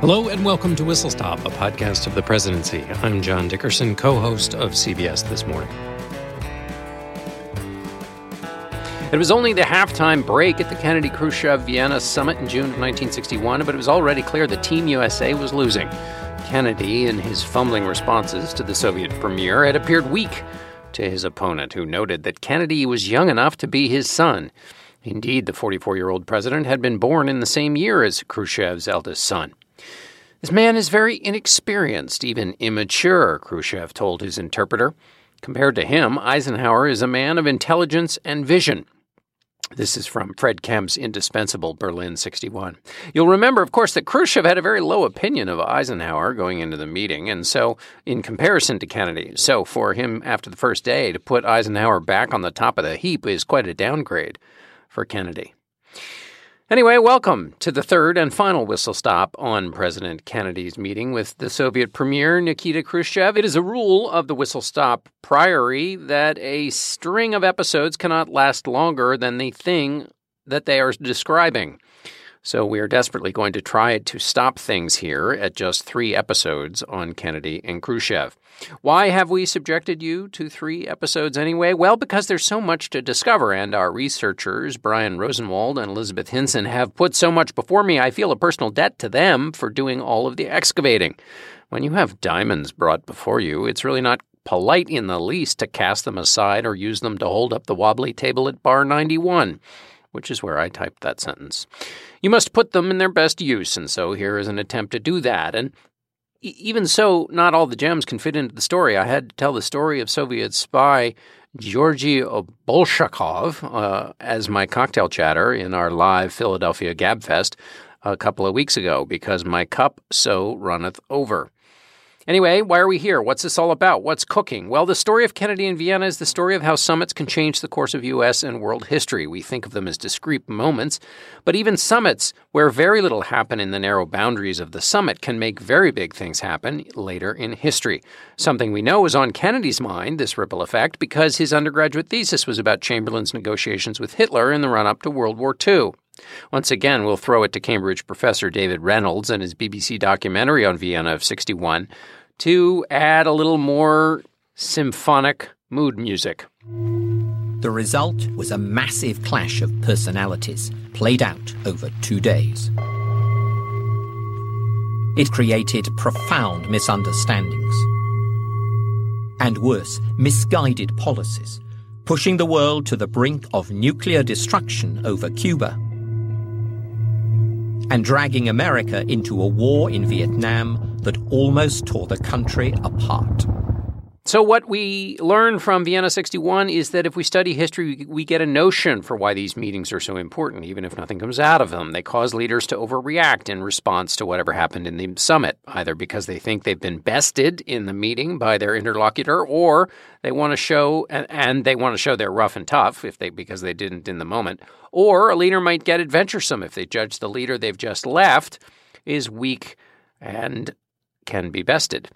Hello and welcome to Whistle Stop, a podcast of the presidency. I'm John Dickerson, co host of CBS This Morning. It was only the halftime break at the Kennedy Khrushchev Vienna summit in June of 1961, but it was already clear that Team USA was losing. Kennedy, in his fumbling responses to the Soviet premier, had appeared weak to his opponent, who noted that Kennedy was young enough to be his son. Indeed, the 44 year old president had been born in the same year as Khrushchev's eldest son. This man is very inexperienced, even immature, Khrushchev told his interpreter. Compared to him, Eisenhower is a man of intelligence and vision. This is from Fred Kempe's indispensable Berlin 61. You'll remember, of course, that Khrushchev had a very low opinion of Eisenhower going into the meeting, and so in comparison to Kennedy, so for him after the first day to put Eisenhower back on the top of the heap is quite a downgrade for Kennedy. Anyway, welcome to the third and final whistle stop on President Kennedy's meeting with the Soviet Premier Nikita Khrushchev. It is a rule of the whistle stop priory that a string of episodes cannot last longer than the thing that they are describing. So we are desperately going to try to stop things here at just three episodes on Kennedy and Khrushchev. Why have we subjected you to three episodes anyway? Well, because there's so much to discover, and our researchers, Brian Rosenwald and Elizabeth Hinson, have put so much before me, I feel a personal debt to them for doing all of the excavating. When you have diamonds brought before you, it's really not polite in the least to cast them aside or use them to hold up the wobbly table at bar 91 which is where I typed that sentence. You must put them in their best use, and so here is an attempt to do that. And even so, not all the gems can fit into the story. I had to tell the story of Soviet spy Georgy Bolshakov uh, as my cocktail chatter in our live Philadelphia Gabfest a couple of weeks ago because my cup so runneth over. Anyway, why are we here? What's this all about? What's cooking? Well, the story of Kennedy and Vienna is the story of how summits can change the course of U.S. and world history. We think of them as discrete moments, but even summits where very little happened in the narrow boundaries of the summit can make very big things happen later in history. Something we know is on Kennedy's mind, this ripple effect, because his undergraduate thesis was about Chamberlain's negotiations with Hitler in the run up to World War II. Once again, we'll throw it to Cambridge professor David Reynolds and his BBC documentary on Vienna of 61 to add a little more symphonic mood music. The result was a massive clash of personalities played out over two days. It created profound misunderstandings. And worse, misguided policies, pushing the world to the brink of nuclear destruction over Cuba and dragging America into a war in Vietnam that almost tore the country apart. So, what we learn from Vienna 61 is that if we study history, we get a notion for why these meetings are so important, even if nothing comes out of them. They cause leaders to overreact in response to whatever happened in the summit, either because they think they've been bested in the meeting by their interlocutor, or they want to show and, they want to show they're rough and tough if they because they didn't in the moment, or a leader might get adventuresome if they judge the leader they've just left is weak and can be bested.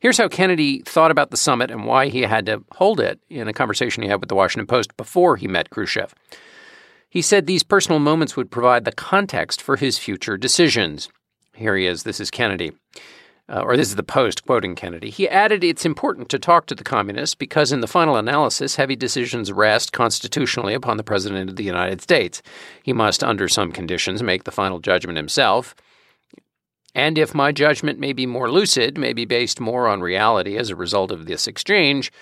Here's how Kennedy thought about the summit and why he had to hold it in a conversation he had with the Washington Post before he met Khrushchev. He said these personal moments would provide the context for his future decisions. Here he is. This is Kennedy. Uh, or this is the Post quoting Kennedy. He added, It's important to talk to the communists because, in the final analysis, heavy decisions rest constitutionally upon the President of the United States. He must, under some conditions, make the final judgment himself. And if my judgment may be more lucid, may be based more on reality as a result of this exchange,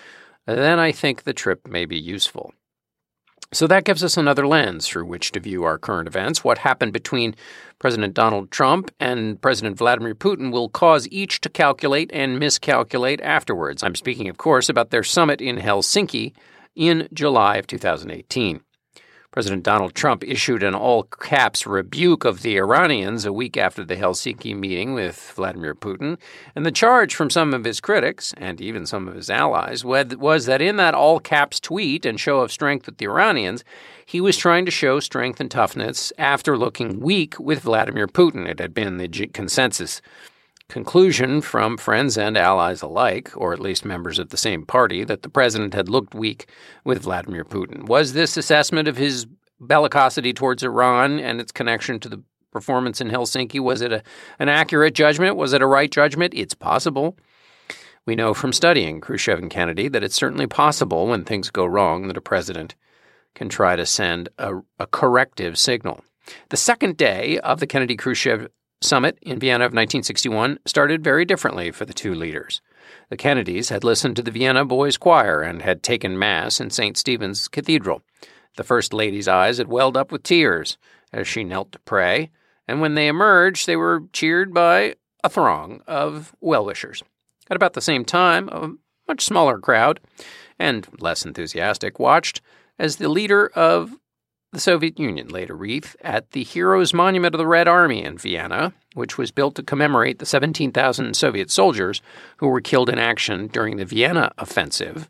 then I think the trip may be useful. So that gives us another lens through which to view our current events. What happened between President Donald Trump and President Vladimir Putin will cause each to calculate and miscalculate afterwards. I'm speaking, of course, about their summit in Helsinki in July of 2018. President Donald Trump issued an all caps rebuke of the Iranians a week after the Helsinki meeting with Vladimir Putin. And the charge from some of his critics, and even some of his allies, was that in that all caps tweet and show of strength with the Iranians, he was trying to show strength and toughness after looking weak with Vladimir Putin. It had been the consensus conclusion from friends and allies alike, or at least members of the same party, that the president had looked weak with Vladimir Putin. Was this assessment of his bellicosity towards Iran and its connection to the performance in Helsinki was it a, an accurate judgment? Was it a right judgment? It's possible. We know from studying Khrushchev and Kennedy that it's certainly possible when things go wrong that a president can try to send a, a corrective signal. The second day of the Kennedy Khrushchev summit in Vienna of 1961 started very differently for the two leaders. The Kennedys had listened to the Vienna Boys Choir and had taken Mass in St. Stephen's Cathedral. The First Lady's eyes had welled up with tears as she knelt to pray, and when they emerged, they were cheered by a throng of well wishers. At about the same time, a much smaller crowd, and less enthusiastic, watched as the leader of the Soviet Union laid a wreath at the Heroes Monument of the Red Army in Vienna, which was built to commemorate the 17,000 Soviet soldiers who were killed in action during the Vienna offensive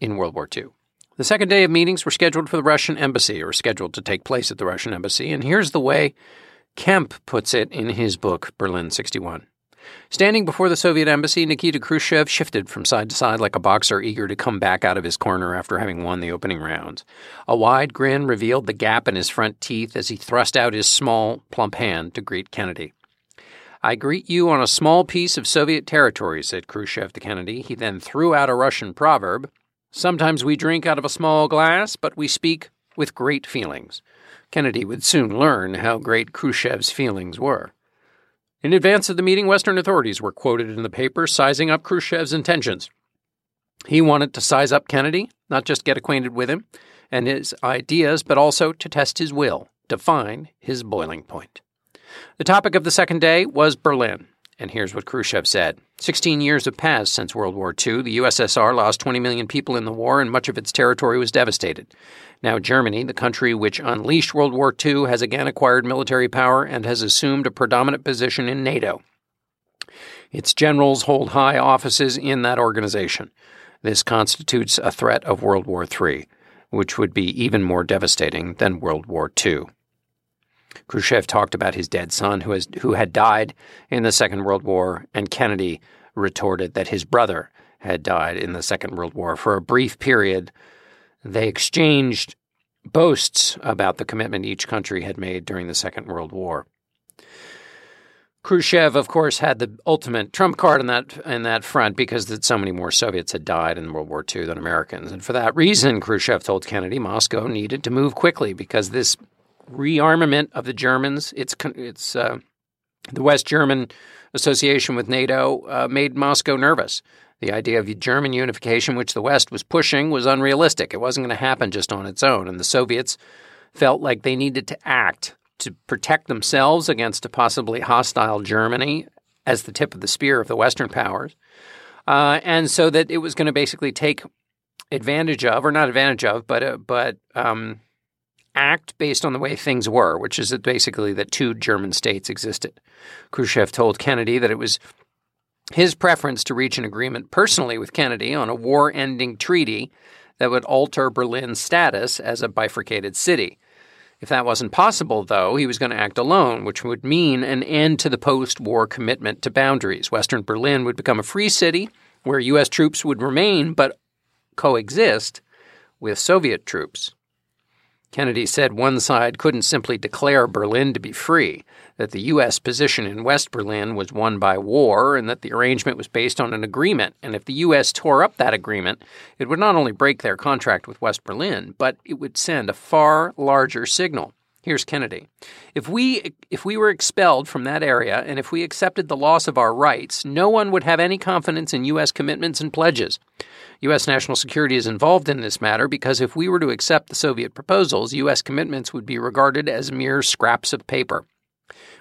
in World War II. The second day of meetings were scheduled for the Russian embassy, or scheduled to take place at the Russian embassy, and here's the way Kempe puts it in his book, Berlin 61. Standing before the Soviet embassy, Nikita Khrushchev shifted from side to side like a boxer eager to come back out of his corner after having won the opening rounds. A wide grin revealed the gap in his front teeth as he thrust out his small, plump hand to greet Kennedy. I greet you on a small piece of Soviet territory, said Khrushchev to Kennedy. He then threw out a Russian proverb Sometimes we drink out of a small glass, but we speak with great feelings. Kennedy would soon learn how great Khrushchev's feelings were. In advance of the meeting, Western authorities were quoted in the paper sizing up Khrushchev's intentions. He wanted to size up Kennedy, not just get acquainted with him and his ideas, but also to test his will, define his boiling point. The topic of the second day was Berlin. And here's what Khrushchev said 16 years have passed since World War II. The USSR lost 20 million people in the war, and much of its territory was devastated. Now, Germany, the country which unleashed World War II, has again acquired military power and has assumed a predominant position in NATO. Its generals hold high offices in that organization. This constitutes a threat of World War III, which would be even more devastating than World War II. Khrushchev talked about his dead son who, has, who had died in the Second World War, and Kennedy retorted that his brother had died in the Second World War. For a brief period, they exchanged boasts about the commitment each country had made during the Second World War. Khrushchev, of course, had the ultimate trump card in that in that front because that so many more Soviets had died in World War II than Americans, and for that reason, Khrushchev told Kennedy Moscow needed to move quickly because this rearmament of the Germans. It's it's uh, the West German association with NATO uh, made Moscow nervous. The idea of German unification, which the West was pushing, was unrealistic. It wasn't going to happen just on its own, and the Soviets felt like they needed to act to protect themselves against a possibly hostile Germany as the tip of the spear of the Western powers, uh, and so that it was going to basically take advantage of, or not advantage of, but uh, but um, act based on the way things were, which is that basically that two German states existed. Khrushchev told Kennedy that it was his preference to reach an agreement personally with Kennedy on a war ending treaty that would alter Berlin's status as a bifurcated city. If that wasn't possible, though, he was going to act alone, which would mean an end to the post war commitment to boundaries. Western Berlin would become a free city where U.S. troops would remain but coexist with Soviet troops. Kennedy said one side couldn't simply declare Berlin to be free, that the U.S. position in West Berlin was won by war, and that the arrangement was based on an agreement. And if the U.S. tore up that agreement, it would not only break their contract with West Berlin, but it would send a far larger signal. Here's Kennedy. If we if we were expelled from that area and if we accepted the loss of our rights, no one would have any confidence in US commitments and pledges. U.S. national security is involved in this matter because if we were to accept the Soviet proposals, U.S. commitments would be regarded as mere scraps of paper.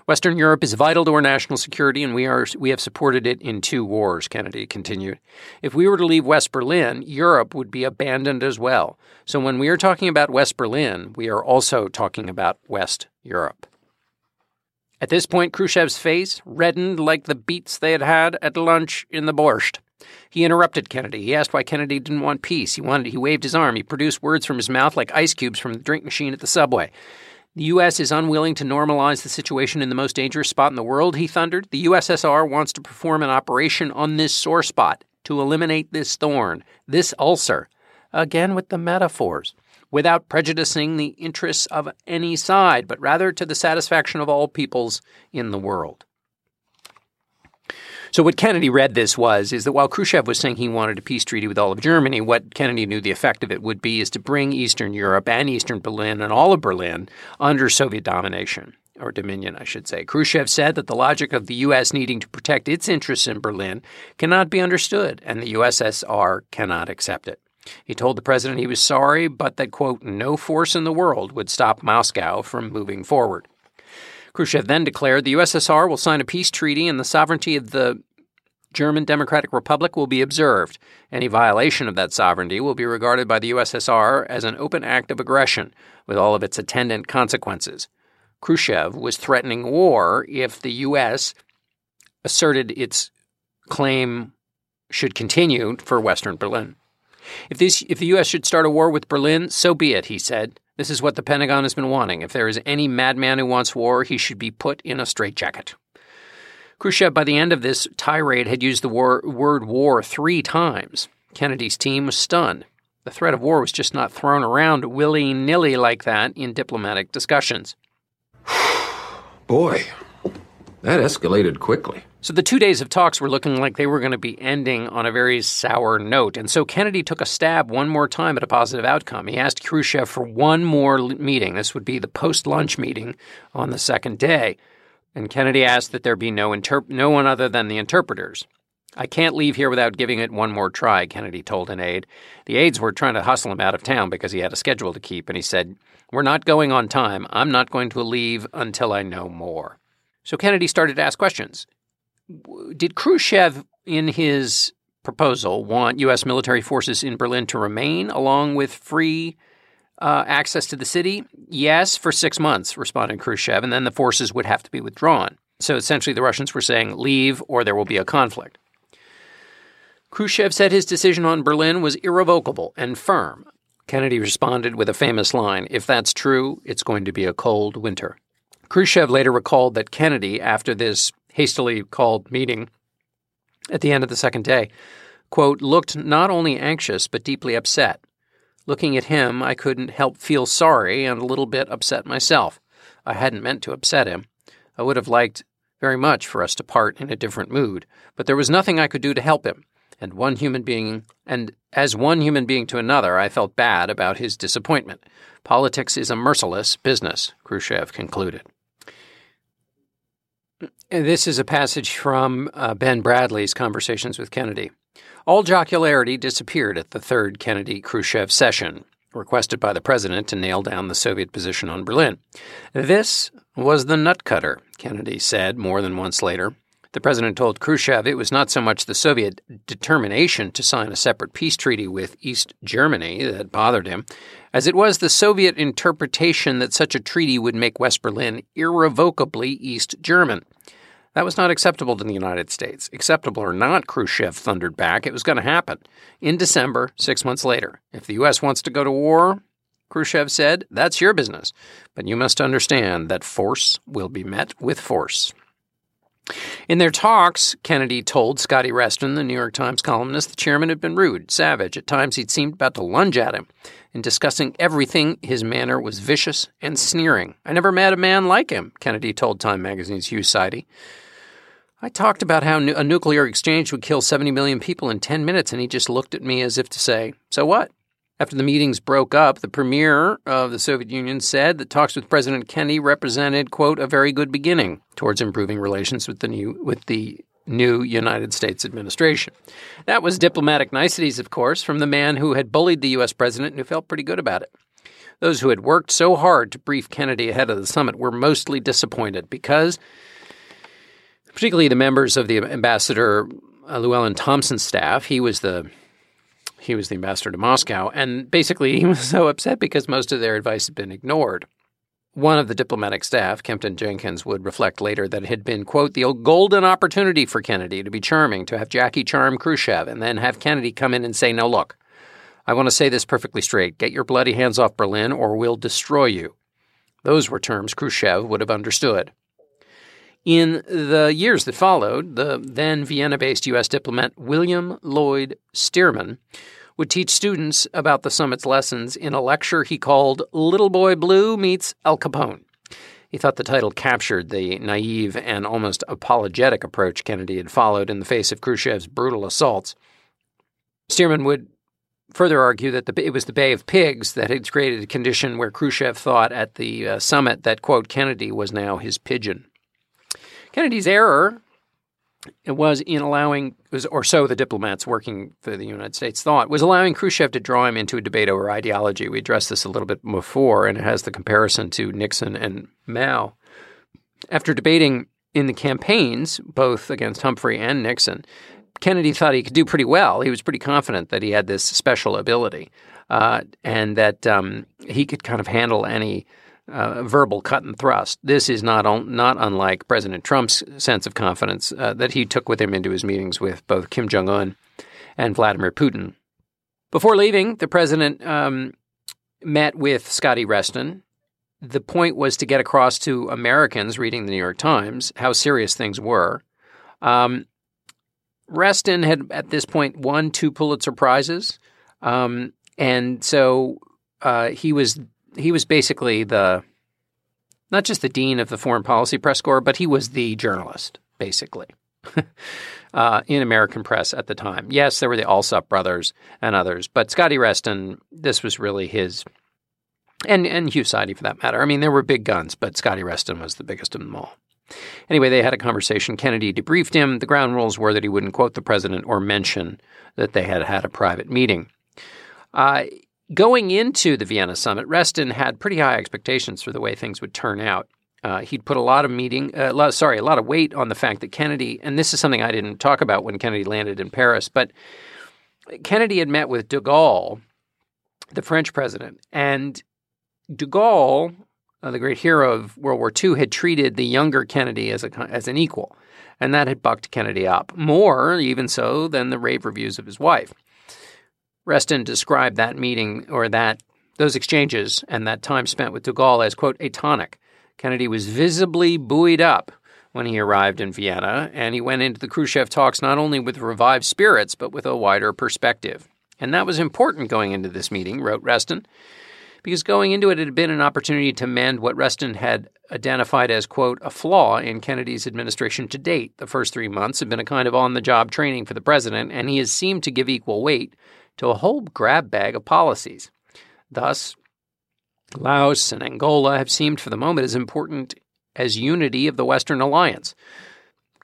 Western Europe is vital to our national security, and we are we have supported it in two wars, Kennedy continued. If we were to leave West Berlin, Europe would be abandoned as well. So when we are talking about West Berlin, we are also talking about West Europe. At this point, Khrushchev's face reddened like the beets they had had at lunch in the borscht. He interrupted Kennedy. He asked why Kennedy didn't want peace. He wanted he waved his arm. He produced words from his mouth like ice cubes from the drink machine at the subway. The U.S. is unwilling to normalize the situation in the most dangerous spot in the world, he thundered. The USSR wants to perform an operation on this sore spot to eliminate this thorn, this ulcer. Again with the metaphors without prejudicing the interests of any side, but rather to the satisfaction of all peoples in the world. So what Kennedy read this was is that while Khrushchev was saying he wanted a peace treaty with all of Germany, what Kennedy knew the effect of it would be is to bring Eastern Europe and Eastern Berlin and all of Berlin under Soviet domination or dominion, I should say. Khrushchev said that the logic of the U.S. needing to protect its interests in Berlin cannot be understood, and the USSR cannot accept it. He told the president he was sorry, but that, quote, no force in the world would stop Moscow from moving forward. Khrushchev then declared the USSR will sign a peace treaty and the sovereignty of the German Democratic Republic will be observed. Any violation of that sovereignty will be regarded by the USSR as an open act of aggression, with all of its attendant consequences. Khrushchev was threatening war if the U.S. asserted its claim should continue for Western Berlin. If, this, if the U.S. should start a war with Berlin, so be it, he said. This is what the Pentagon has been wanting. If there is any madman who wants war, he should be put in a straitjacket. Khrushchev, by the end of this tirade, had used the war, word war three times. Kennedy's team was stunned. The threat of war was just not thrown around willy nilly like that in diplomatic discussions. Boy, that escalated quickly. So the two days of talks were looking like they were going to be ending on a very sour note. And so Kennedy took a stab one more time at a positive outcome. He asked Khrushchev for one more meeting. This would be the post lunch meeting on the second day. And Kennedy asked that there be no, interp- no one other than the interpreters. I can't leave here without giving it one more try, Kennedy told an aide. The aides were trying to hustle him out of town because he had a schedule to keep, and he said, We're not going on time. I'm not going to leave until I know more. So Kennedy started to ask questions did Khrushchev, in his proposal, want U.S. military forces in Berlin to remain along with free uh, access to the city? Yes, for six months, responded Khrushchev, and then the forces would have to be withdrawn. So essentially, the Russians were saying, leave or there will be a conflict. Khrushchev said his decision on Berlin was irrevocable and firm. Kennedy responded with a famous line If that's true, it's going to be a cold winter. Khrushchev later recalled that Kennedy, after this hastily called meeting at the end of the second day, quote, looked not only anxious but deeply upset. Looking at him, I couldn't help feel sorry and a little bit upset myself. I hadn't meant to upset him. I would have liked very much for us to part in a different mood, but there was nothing I could do to help him. And one human being, and as one human being to another, I felt bad about his disappointment. Politics is a merciless business, Khrushchev concluded. This is a passage from uh, Ben Bradlee's Conversations with Kennedy. All jocularity disappeared at the third Kennedy Khrushchev session, requested by the president to nail down the Soviet position on Berlin. This was the nut cutter, Kennedy said more than once later. The president told Khrushchev it was not so much the Soviet determination to sign a separate peace treaty with East Germany that bothered him, as it was the Soviet interpretation that such a treaty would make West Berlin irrevocably East German. That was not acceptable to the United States. Acceptable or not, Khrushchev thundered back, it was going to happen. In December, six months later. If the U.S. wants to go to war, Khrushchev said, that's your business. But you must understand that force will be met with force. In their talks, Kennedy told Scotty Reston, the New York Times columnist, the chairman had been rude, savage. At times, he'd seemed about to lunge at him. In discussing everything, his manner was vicious and sneering. I never met a man like him, Kennedy told Time magazine's Hugh Sidey. I talked about how a nuclear exchange would kill 70 million people in 10 minutes, and he just looked at me as if to say, So what? After the meetings broke up, the premier of the Soviet Union said that talks with President Kennedy represented, quote, a very good beginning towards improving relations with the new with the new United States administration. That was diplomatic niceties, of course, from the man who had bullied the US president and who felt pretty good about it. Those who had worked so hard to brief Kennedy ahead of the summit were mostly disappointed because, particularly the members of the Ambassador uh, Llewellyn Thompson's staff, he was the he was the ambassador to Moscow, and basically he was so upset because most of their advice had been ignored. One of the diplomatic staff, Kempton Jenkins, would reflect later that it had been, quote, the golden opportunity for Kennedy to be charming, to have Jackie charm Khrushchev, and then have Kennedy come in and say, no, look, I want to say this perfectly straight. Get your bloody hands off Berlin or we'll destroy you. Those were terms Khrushchev would have understood. In the years that followed, the then Vienna based U.S. diplomat William Lloyd Stearman would teach students about the summit's lessons in a lecture he called Little Boy Blue Meets Al Capone. He thought the title captured the naive and almost apologetic approach Kennedy had followed in the face of Khrushchev's brutal assaults. Stearman would further argue that the, it was the Bay of Pigs that had created a condition where Khrushchev thought at the uh, summit that, quote, Kennedy was now his pigeon. Kennedy's error it was in allowing, or so the diplomats working for the United States thought, was allowing Khrushchev to draw him into a debate over ideology. We addressed this a little bit before, and it has the comparison to Nixon and Mao. After debating in the campaigns, both against Humphrey and Nixon, Kennedy thought he could do pretty well. He was pretty confident that he had this special ability uh, and that um, he could kind of handle any uh, verbal cut and thrust. This is not not unlike President Trump's sense of confidence uh, that he took with him into his meetings with both Kim Jong Un and Vladimir Putin. Before leaving, the president um, met with Scotty Reston. The point was to get across to Americans reading the New York Times how serious things were. Um, Reston had at this point won two Pulitzer prizes, um, and so uh, he was he was basically the not just the dean of the foreign policy press corps, but he was the journalist basically uh, in American press at the time. Yes, there were the Alsop brothers and others, but Scotty Reston, this was really his. And and Hugh Sidey for that matter. I mean, there were big guns, but Scotty Reston was the biggest of them all. Anyway, they had a conversation. Kennedy debriefed him. The ground rules were that he wouldn't quote the president or mention that they had had a private meeting. Uh, Going into the Vienna summit, Reston had pretty high expectations for the way things would turn out. Uh, he'd put a lot of meeting, uh, sorry, a lot of weight on the fact that Kennedy, and this is something I didn't talk about when Kennedy landed in Paris, but Kennedy had met with de Gaulle, the French president, and de Gaulle, uh, the great hero of World War II, had treated the younger Kennedy as a as an equal, and that had bucked Kennedy up more, even so, than the rave reviews of his wife. Reston described that meeting or that those exchanges and that time spent with de Gaulle as, quote, a tonic. Kennedy was visibly buoyed up when he arrived in Vienna, and he went into the Khrushchev talks not only with revived spirits, but with a wider perspective. And that was important going into this meeting, wrote Reston, because going into it, it had been an opportunity to mend what Reston had identified as, quote, a flaw in Kennedy's administration to date. The first three months had been a kind of on the job training for the president, and he has seemed to give equal weight to a whole grab bag of policies. Thus, Laos and Angola have seemed for the moment as important as unity of the Western alliance.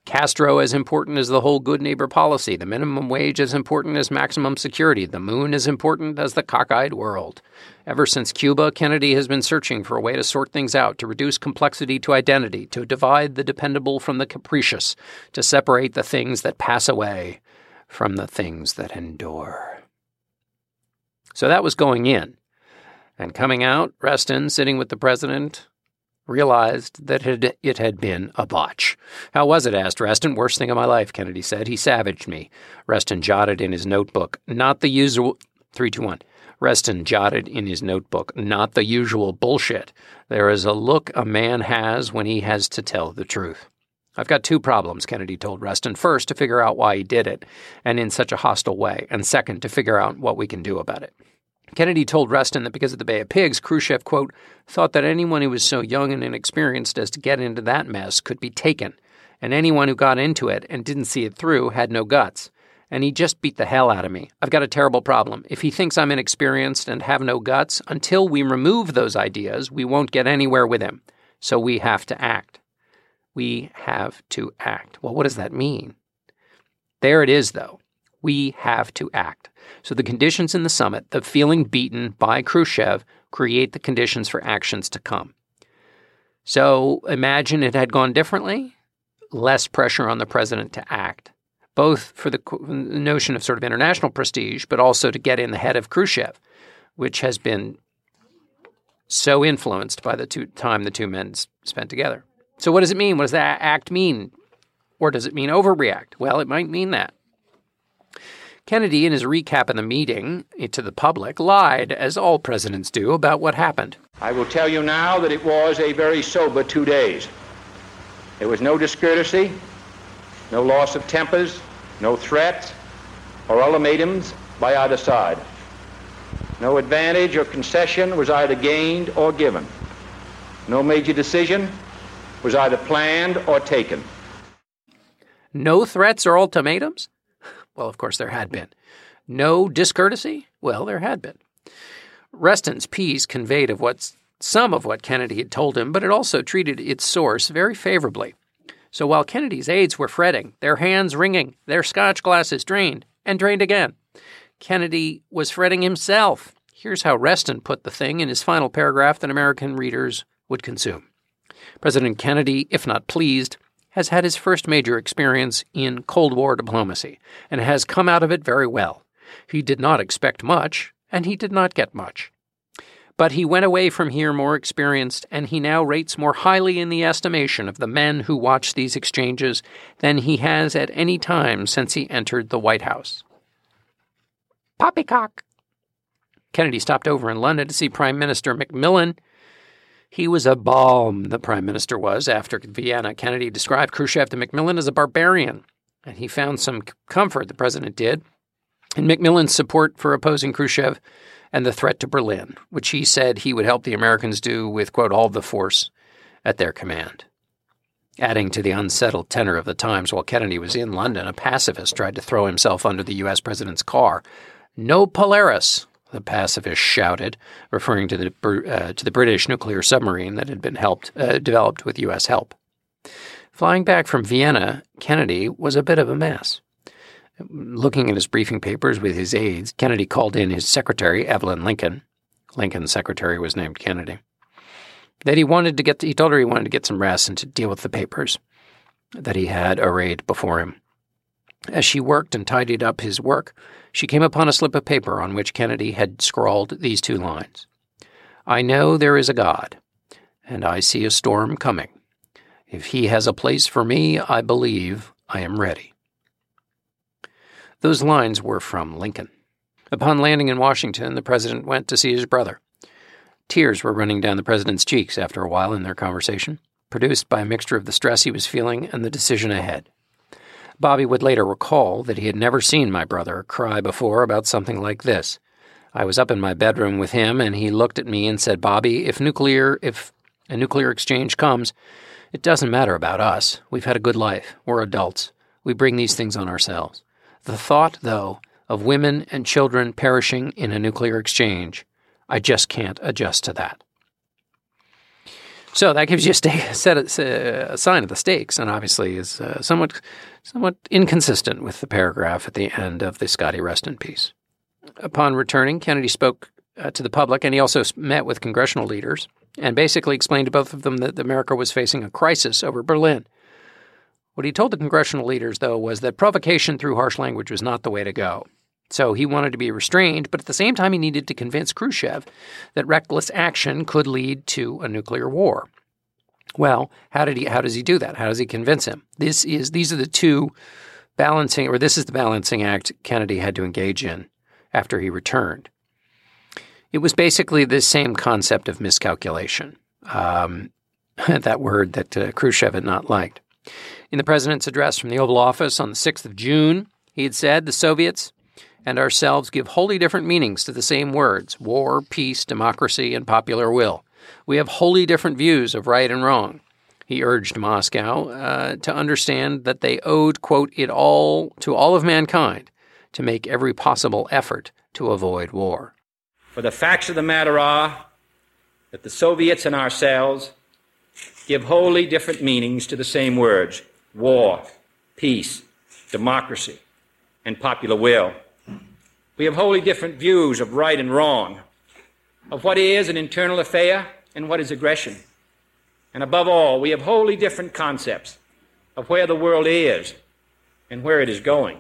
Castro as important as the whole good neighbor policy, the minimum wage as important as maximum security, the moon as important as the cockeyed world. Ever since Cuba, Kennedy has been searching for a way to sort things out, to reduce complexity to identity, to divide the dependable from the capricious, to separate the things that pass away from the things that endure. So that was going in. And coming out, Reston, sitting with the president, realized that it, had been a botch. How was it? asked Reston. Worst thing of my life, Kennedy said. He savaged me. Reston jotted in his notebook, not the usual. 321. Reston jotted in his notebook, not the usual bullshit. There is a look a man has when he has to tell the truth. I've got two problems, Kennedy told Reston. First, to figure out why he did it, and in such a hostile way, and second, to figure out what we can do about it. Kennedy told Reston that because of the Bay of Pigs, Khrushchev, quote, thought that anyone who was so young and inexperienced as to get into that mess could be taken, and anyone who got into it and didn't see it through had no guts. And he just beat the hell out of me. I've got a terrible problem. If he thinks I'm inexperienced and have no guts, until we remove those ideas, we won't get anywhere with him. So we have to act we have to act. Well, what does mm-hmm. that mean? There it is, though. We have to act. So the conditions in the summit, the feeling beaten by Khrushchev, create the conditions for actions to come. So imagine it had gone differently, less pressure on the president to act, both for the notion of sort of international prestige, but also to get in the head of Khrushchev, which has been so influenced by the two, time the two men spent together. So, what does it mean? What does that act mean? Or does it mean overreact? Well, it might mean that. Kennedy, in his recap of the meeting to the public, lied, as all presidents do, about what happened. I will tell you now that it was a very sober two days. There was no discourtesy, no loss of tempers, no threats or ultimatums by either side. No advantage or concession was either gained or given. No major decision was either planned or taken. No threats or ultimatums? Well, of course, there had been. No discourtesy? Well, there had been. Reston's piece conveyed of what some of what Kennedy had told him, but it also treated its source very favorably. So while Kennedy's aides were fretting, their hands wringing, their scotch glasses drained and drained again, Kennedy was fretting himself. Here's how Reston put the thing in his final paragraph that American readers would consume. President Kennedy, if not pleased, has had his first major experience in Cold War diplomacy and has come out of it very well. He did not expect much, and he did not get much. But he went away from here more experienced, and he now rates more highly in the estimation of the men who watch these exchanges than he has at any time since he entered the White House. Poppycock! Kennedy stopped over in London to see Prime Minister Macmillan he was a balm, the prime minister was. After Vienna, Kennedy described Khrushchev to Macmillan as a barbarian, and he found some comfort, the president did, in Macmillan's support for opposing Khrushchev and the threat to Berlin, which he said he would help the Americans do with, quote, all the force at their command. Adding to the unsettled tenor of the times, while Kennedy was in London, a pacifist tried to throw himself under the U.S. president's car. No Polaris, the pacifist shouted, referring to the, uh, to the British nuclear submarine that had been helped, uh, developed with U.S. help. Flying back from Vienna, Kennedy was a bit of a mess. Looking at his briefing papers with his aides, Kennedy called in his secretary, Evelyn Lincoln. Lincoln's secretary was named Kennedy. That he wanted to get, to, he told her he wanted to get some rest and to deal with the papers that he had arrayed before him. As she worked and tidied up his work, she came upon a slip of paper on which Kennedy had scrawled these two lines I know there is a God, and I see a storm coming. If he has a place for me, I believe I am ready. Those lines were from Lincoln. Upon landing in Washington, the president went to see his brother. Tears were running down the president's cheeks after a while in their conversation, produced by a mixture of the stress he was feeling and the decision ahead. Bobby would later recall that he had never seen my brother cry before about something like this. I was up in my bedroom with him, and he looked at me and said, Bobby, if nuclear, if a nuclear exchange comes, it doesn't matter about us. We've had a good life. We're adults. We bring these things on ourselves. The thought, though, of women and children perishing in a nuclear exchange, I just can't adjust to that. So that gives you a, sta- set, a, a sign of the stakes, and obviously is uh, somewhat somewhat inconsistent with the paragraph at the end of the Scotty Reston piece. Upon returning, Kennedy spoke uh, to the public, and he also met with congressional leaders and basically explained to both of them that America was facing a crisis over Berlin. What he told the congressional leaders, though, was that provocation through harsh language was not the way to go. So he wanted to be restrained, but at the same time, he needed to convince Khrushchev that reckless action could lead to a nuclear war. Well, how did he how does he do that? How does he convince him? This is these are the two balancing or this is the balancing act Kennedy had to engage in after he returned. It was basically the same concept of miscalculation. Um, that word that uh, Khrushchev had not liked. In the president's address from the Oval Office on the 6th of June, he had said the Soviets and ourselves give wholly different meanings to the same words war, peace, democracy, and popular will. We have wholly different views of right and wrong. He urged Moscow uh, to understand that they owed, quote, it all to all of mankind to make every possible effort to avoid war. For the facts of the matter are that the Soviets and ourselves give wholly different meanings to the same words war, peace, democracy, and popular will. We have wholly different views of right and wrong, of what is an internal affair and what is aggression. And above all, we have wholly different concepts of where the world is and where it is going.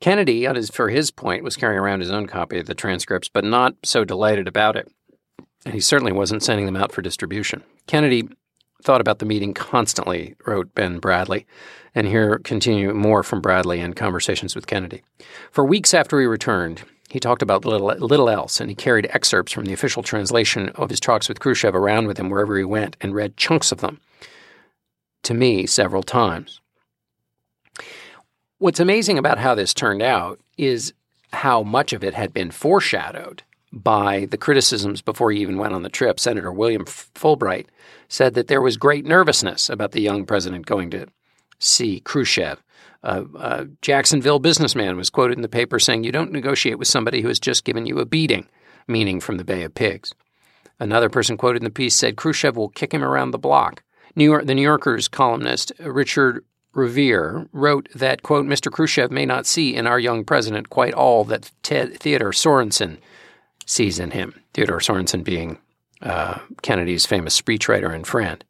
Kennedy, his, for his point, was carrying around his own copy of the transcripts, but not so delighted about it. And he certainly wasn't sending them out for distribution. Kennedy thought about the meeting constantly, wrote Ben Bradlee. And here continue more from Bradlee in conversations with Kennedy. For weeks after he returned, he talked about little, little else, and he carried excerpts from the official translation of his talks with Khrushchev around with him wherever he went and read chunks of them to me several times. What's amazing about how this turned out is how much of it had been foreshadowed by the criticisms before he even went on the trip. Senator William Fulbright said that there was great nervousness about the young president going to see Khrushchev. Uh, a Jacksonville businessman was quoted in the paper saying, You don't negotiate with somebody who has just given you a beating, meaning from the Bay of Pigs. Another person quoted in the piece said, Khrushchev will kick him around the block. New York, the New Yorker's columnist Richard Rovere wrote that, quote, Mr. Khrushchev may not see in our young president quite all that Ted, Theodore Sorensen sees in him. Theodore Sorensen being uh, Kennedy's famous speechwriter and friend.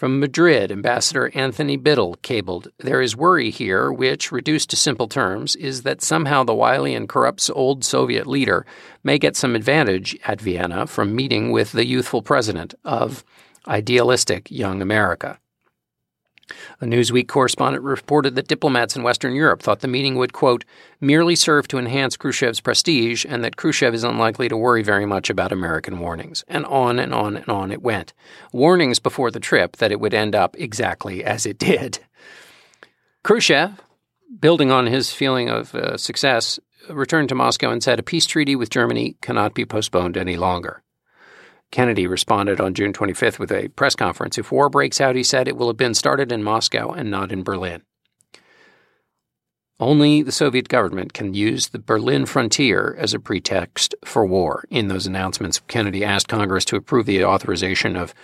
From Madrid, Ambassador Anthony Biddle cabled, There is worry here, which, reduced to simple terms, is that somehow the wily and corrupt old Soviet leader may get some advantage at Vienna from meeting with the youthful president of idealistic young America. A Newsweek correspondent reported that diplomats in Western Europe thought the meeting would, quote, merely serve to enhance Khrushchev's prestige and that Khrushchev is unlikely to worry very much about American warnings. And on and on and on it went. Warnings before the trip that it would end up exactly as it did. Khrushchev, building on his feeling of uh, success, returned to Moscow and said a peace treaty with Germany cannot be postponed any longer. Kennedy responded on June 25th with a press conference. If war breaks out, he said, it will have been started in Moscow and not in Berlin. Only the Soviet government can use the Berlin frontier as a pretext for war. In those announcements, Kennedy asked Congress to approve the authorization of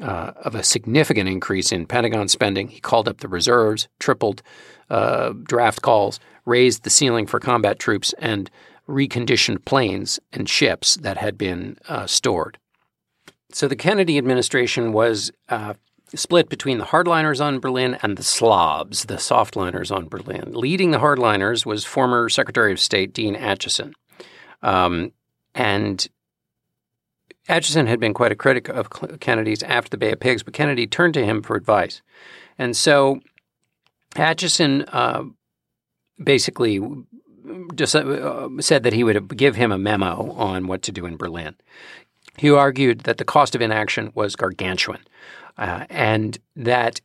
uh, of a significant increase in Pentagon spending. He called up the reserves, tripled uh, draft calls, raised the ceiling for combat troops, and reconditioned planes and ships that had been uh, stored. So the Kennedy administration was uh, split between the hardliners on Berlin and the slobs, the softliners on Berlin. Leading the hardliners was former Secretary of State Dean Acheson. Um, and Acheson had been quite a critic of Kennedy's after the Bay of Pigs, but Kennedy turned to him for advice. And so Acheson uh, basically just, uh, said that he would give him a memo on what to do in Berlin. He argued that the cost of inaction was gargantuan, uh, and that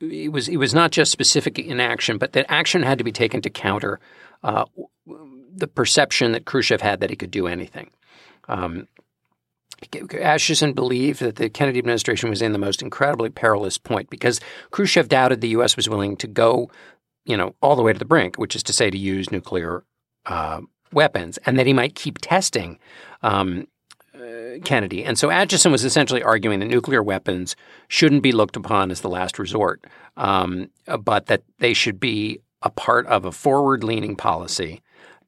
it was it was not just specific inaction, but that action had to be taken to counter uh, the perception that Khrushchev had that he could do anything. Um, believed that the Kennedy administration was in the most incredibly perilous point because Khrushchev doubted the U.S. was willing to go, you know, all the way to the brink, which is to say, to use nuclear uh, weapons, and that he might keep testing um, Kennedy. And so Acheson was essentially arguing that nuclear weapons shouldn't be looked upon as the last resort, um, but that they should be a part of a forward leaning policy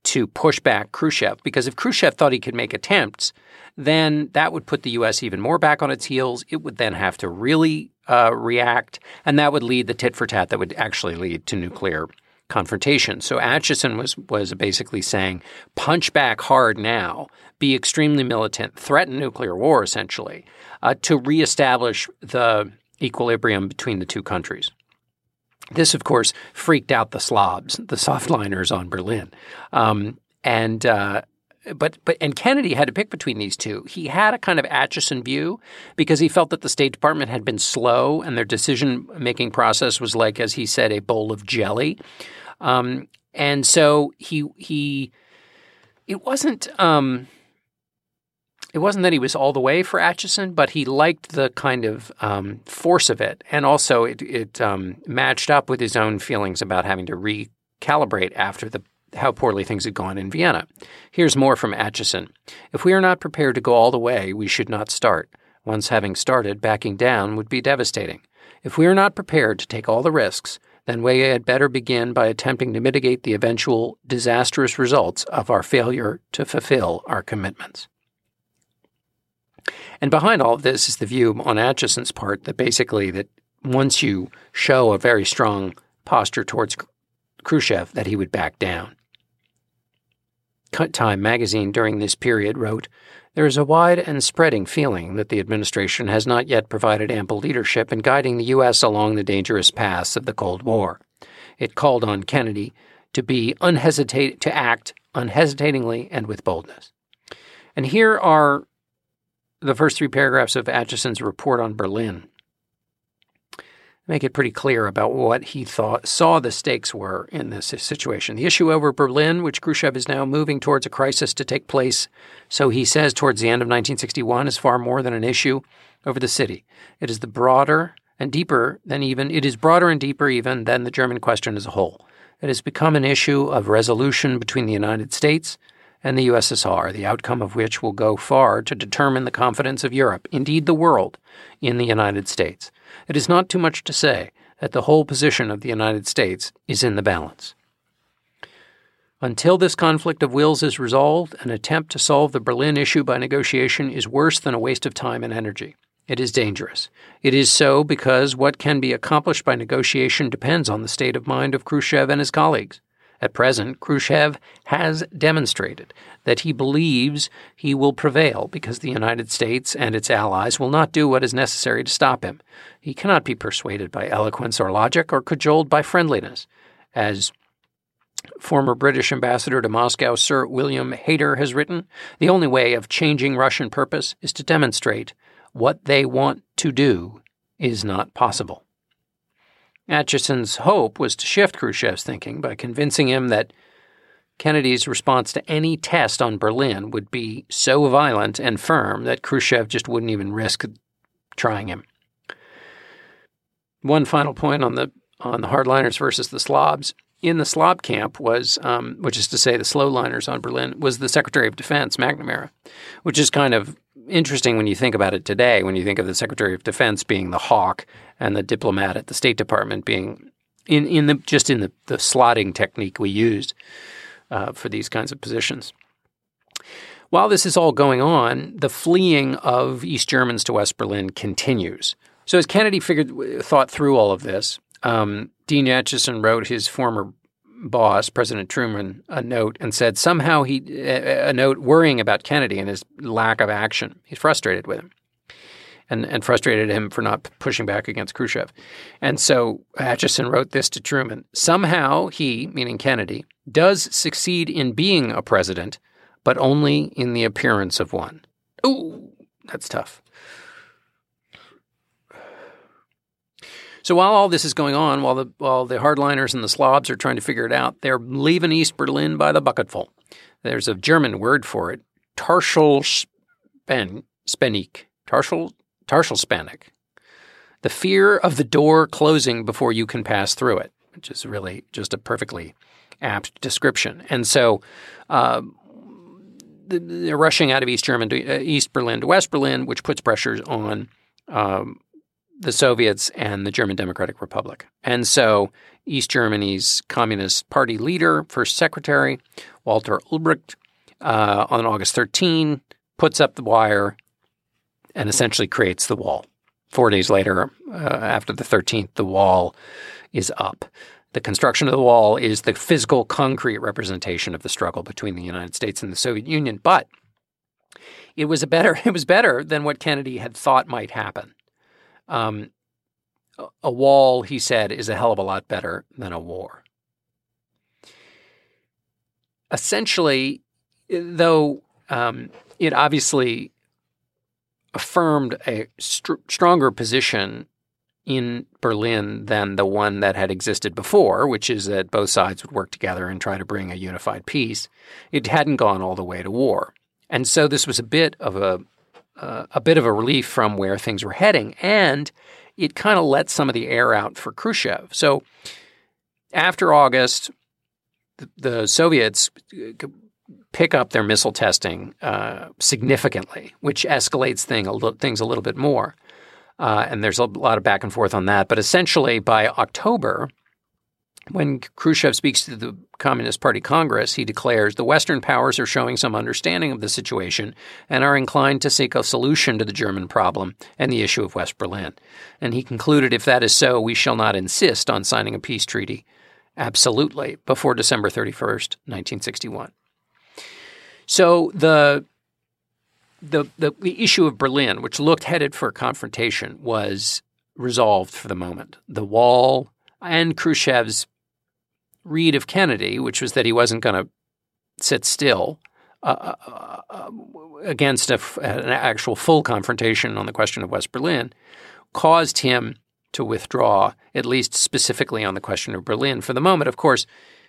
to push back Khrushchev. Because if Khrushchev thought he could make attempts, then that would put the U.S. even more back on its heels. It would then have to really uh, react, and that would lead the tit for tat that would actually lead to nuclear confrontation. So Acheson was was basically saying, punch back hard now, be extremely militant, threaten nuclear war essentially, uh, to reestablish the equilibrium between the two countries. This, of course, freaked out the slobs, the softliners on Berlin, um, and. Uh, but but and Kennedy had to pick between these two. He had a kind of Acheson view because he felt that the State Department had been slow and their decision making process was like, as he said, a bowl of jelly. Um, and so he he it wasn't um, it wasn't that he was all the way for Acheson, but he liked the kind of um, force of it, and also it, it um, matched up with his own feelings about having to recalibrate after the how poorly things had gone in Vienna. Here's more from Acheson. If we are not prepared to go all the way, we should not start. Once having started, backing down would be devastating. If we are not prepared to take all the risks, then we had better begin by attempting to mitigate the eventual disastrous results of our failure to fulfill our commitments. And behind all of this is the view on Acheson's part that basically that once you show a very strong posture towards Khrushchev, that he would back down. Cut Time magazine during this period wrote, There is a wide and spreading feeling that the administration has not yet provided ample leadership in guiding the U.S. along the dangerous paths of the Cold War. It called on Kennedy to be unhesitate to act unhesitatingly and with boldness. And here are the first three paragraphs of Acheson's report on Berlin make it pretty clear about what he thought saw the stakes were in this situation. The issue over Berlin, which Khrushchev is now moving towards a crisis to take place, so he says towards the end of 1961, is far more than an issue over the city. It is the broader and deeper than even it is broader and deeper even than the German question as a whole. It has become an issue of resolution between the United States and the USSR, the outcome of which will go far to determine the confidence of Europe, indeed the world, in the United States. It is not too much to say that the whole position of the United States is in the balance. Until this conflict of wills is resolved, an attempt to solve the Berlin issue by negotiation is worse than a waste of time and energy. It is dangerous. It is so because what can be accomplished by negotiation depends on the state of mind of Khrushchev and his colleagues. At present, Khrushchev has demonstrated that he believes he will prevail because the United States and its allies will not do what is necessary to stop him. He cannot be persuaded by eloquence or logic or cajoled by friendliness. As former British ambassador to Moscow, Sir William Hayter, has written, the only way of changing Russian purpose is to demonstrate what they want to do is not possible. Acheson's hope was to shift Khrushchev's thinking by convincing him that Kennedy's response to any test on Berlin would be so violent and firm that Khrushchev just wouldn't even risk trying him. One final point on the on the hardliners versus the slobs. In the slob camp was, um, which is to say, the slowliners on Berlin, was the Secretary of Defense McNamara, which is kind of interesting when you think about it today, when you think of the Secretary of Defense being the hawk and the diplomat at the State Department being in, in the just in the, the slotting technique we used uh, for these kinds of positions. While this is all going on, the fleeing of East Germans to West Berlin continues. So as Kennedy figured, thought through all of this, um, Dean Acheson wrote his former boss, President Truman, a note and said somehow he a note worrying about Kennedy and his lack of action. He's frustrated with him. And, and frustrated him for not pushing back against Khrushchev. And so Acheson wrote this to Truman. Somehow he, meaning Kennedy, does succeed in being a president, but only in the appearance of one. Ooh, that's tough. So while all this is going on, while the while the hardliners and the slobs are trying to figure it out, they're leaving East Berlin by the bucketful. There's a German word for it, Torschlusspanik, Tarschel, Torschlusspanik. The fear of the door closing before you can pass through it, which is really just a perfectly apt description. And so uh, they're rushing out of East German to uh, East Berlin to West Berlin, which puts pressures on um, the Soviets and the German Democratic Republic. And so East Germany's Communist Party leader, first secretary, Walter Ulbricht, uh, on August 13, puts up the wire and essentially creates the wall. Four days later, uh, after the 13th, the wall is up. The construction of the wall is the physical, concrete representation of the struggle between the United States and the Soviet Union. But it was a better it was better than what Kennedy had thought might happen. Um, a wall, he said, is a hell of a lot better than a war. Essentially, though um, it obviously affirmed a st- stronger position in Berlin than the one that had existed before, which is that both sides would work together and try to bring a unified peace. It hadn't gone all the way to war. And so this was a bit of a uh, a bit of a relief from where things were heading, and it kind of let some of the air out for Khrushchev. So after August, the, the Soviets uh, pick up their missile testing uh, significantly, which escalates thing a little, things a little bit more. Uh, and there's a lot of back and forth on that. But essentially, by October, When Khrushchev speaks to the Communist Party Congress, he declares the Western powers are showing some understanding of the situation and are inclined to seek a solution to the German problem and the issue of West Berlin. And he concluded if that is so, we shall not insist on signing a peace treaty absolutely before December 31st, 1961. So the the, the, the issue of Berlin, which looked headed for confrontation, was resolved for the moment. The wall and Khrushchev's read of Kennedy, which was that he wasn't going to sit still uh, uh, uh, against a, an actual full confrontation on the question of West Berlin, caused him to withdraw, at least specifically on the question of Berlin. For the moment, of course,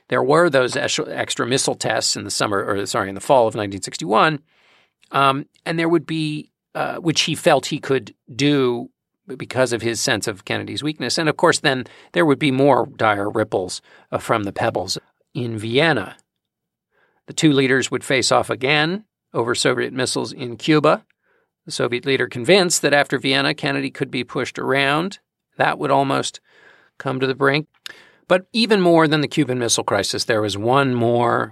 there were those extra missile tests in the summer, or sorry, in the fall of 1961, um, and there would be, uh, which he felt he could do because of his sense of Kennedy's weakness. And of course, then there would be more dire ripples uh, from the pebbles in Vienna. The two leaders would face off again over Soviet missiles in Cuba. The Soviet leader convinced that after Vienna, Kennedy could be pushed around. That would almost come to the brink. But even more than the Cuban Missile Crisis, there was one more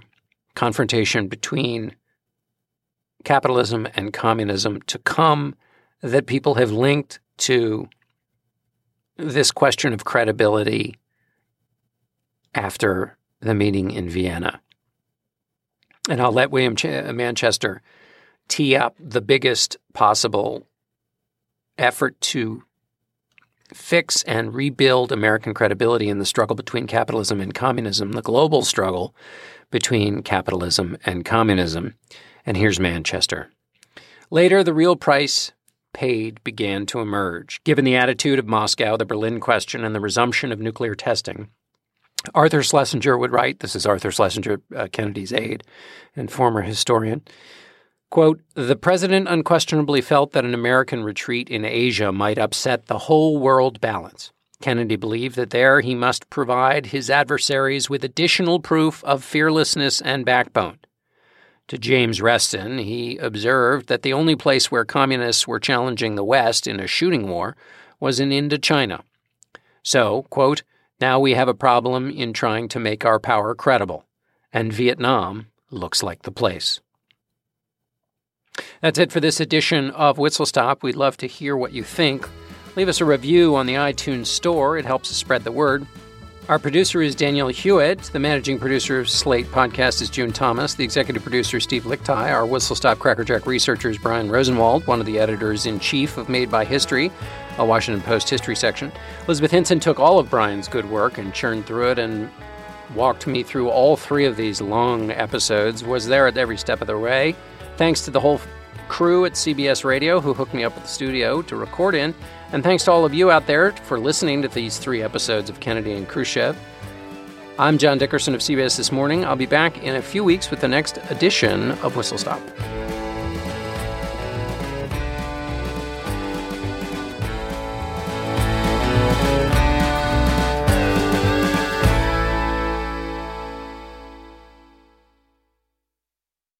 confrontation between capitalism and communism to come that people have linked to this question of credibility after the meeting in Vienna. And I'll let William Ch- uh, Manchester tee up the biggest possible effort to fix and rebuild American credibility in the struggle between capitalism and communism, the global struggle between capitalism and communism. And here's Manchester. Later, the real price paid began to emerge. Given the attitude of Moscow, the Berlin question, and the resumption of nuclear testing, Arthur Schlesinger would write this is Arthur Schlesinger, uh, Kennedy's aide and former historian. Quote, the president unquestionably felt that an American retreat in Asia might upset the whole world balance. Kennedy believed that there he must provide his adversaries with additional proof of fearlessness and backbone. To James Reston, he observed that the only place where communists were challenging the West in a shooting war was in Indochina. So, quote, now we have a problem in trying to make our power credible, and Vietnam looks like the place. That's it for this edition of Whistle Stop. We'd love to hear what you think. Leave us a review on the iTunes Store, it helps us spread the word. Our producer is Danielle Hewitt. The managing producer of Slate Podcast is June Thomas. The executive producer is Steve Lickteig. Our Whistle Stop Crackerjack researcher is Brian Rosenwald, one of the editors in chief of Made by History, a Washington Post history section. Elizabeth Hinson took all of Brian's good work and churned through it and walked me through all three of these long episodes, was there at every step of the way. Thanks to the whole crew at CBS Radio who hooked me up with the studio to record in. And thanks to all of you out there for listening to these three episodes of Kennedy and Khrushchev. I'm John Dickerson of CBS This Morning. I'll be back in a few weeks with the next edition of Whistle Stop.